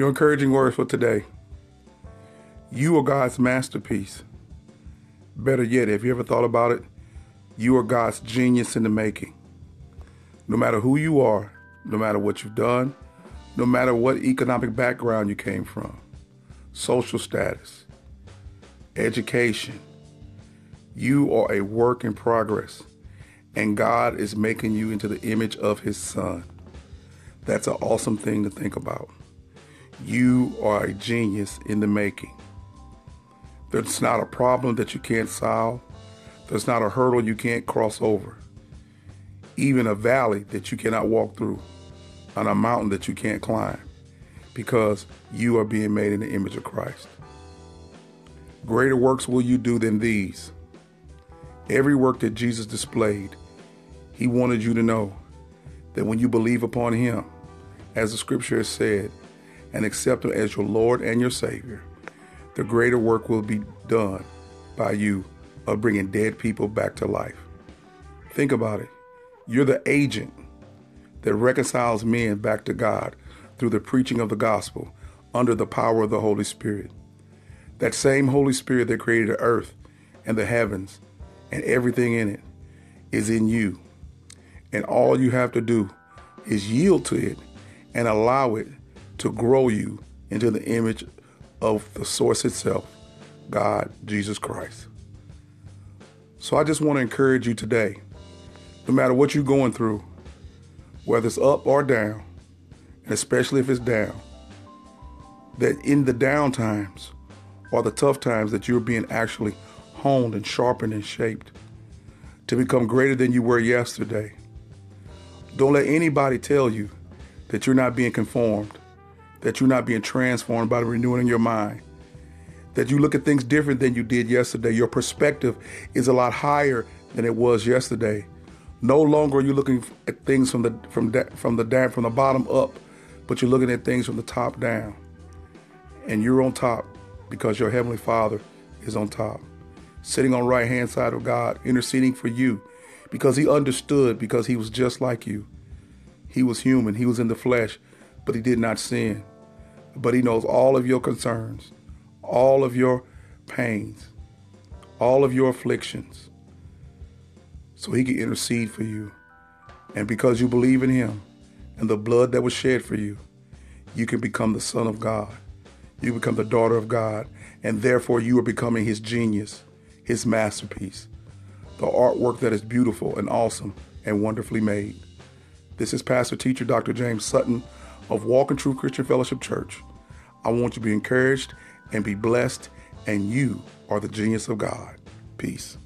Your encouraging words for today. You are God's masterpiece. Better yet, have you ever thought about it? You are God's genius in the making. No matter who you are, no matter what you've done, no matter what economic background you came from, social status, education, you are a work in progress, and God is making you into the image of His Son. That's an awesome thing to think about. You are a genius in the making. There's not a problem that you can't solve. There's not a hurdle you can't cross over. Even a valley that you cannot walk through, on a mountain that you can't climb, because you are being made in the image of Christ. Greater works will you do than these. Every work that Jesus displayed, he wanted you to know that when you believe upon him, as the scripture has said, and accept him as your Lord and your Savior, the greater work will be done by you of bringing dead people back to life. Think about it. You're the agent that reconciles men back to God through the preaching of the gospel under the power of the Holy Spirit. That same Holy Spirit that created the earth and the heavens and everything in it is in you. And all you have to do is yield to it and allow it to grow you into the image of the source itself, God, Jesus Christ. So I just want to encourage you today, no matter what you're going through, whether it's up or down, and especially if it's down, that in the down times or the tough times that you're being actually honed and sharpened and shaped to become greater than you were yesterday. Don't let anybody tell you that you're not being conformed, that you're not being transformed by the renewing of your mind, that you look at things different than you did yesterday. Your perspective is a lot higher than it was yesterday. No longer are you looking at things from the from from the down from the bottom up, but you're looking at things from the top down. And you're on top because your heavenly Father is on top, sitting on right hand side of God, interceding for you, because he understood because he was just like you. He was human, he was in the flesh, but he did not sin. But he knows all of your concerns, all of your pains, all of your afflictions. So he can intercede for you. And because you believe in him and the blood that was shed for you, you can become the Son of God. You become the daughter of God. And therefore, you are becoming his genius, his masterpiece, the artwork that is beautiful and awesome and wonderfully made. This is Pastor Teacher Dr. James Sutton of Walk in Truth Christian Fellowship Church. I want you to be encouraged and be blessed, and you are the genius of God. Peace.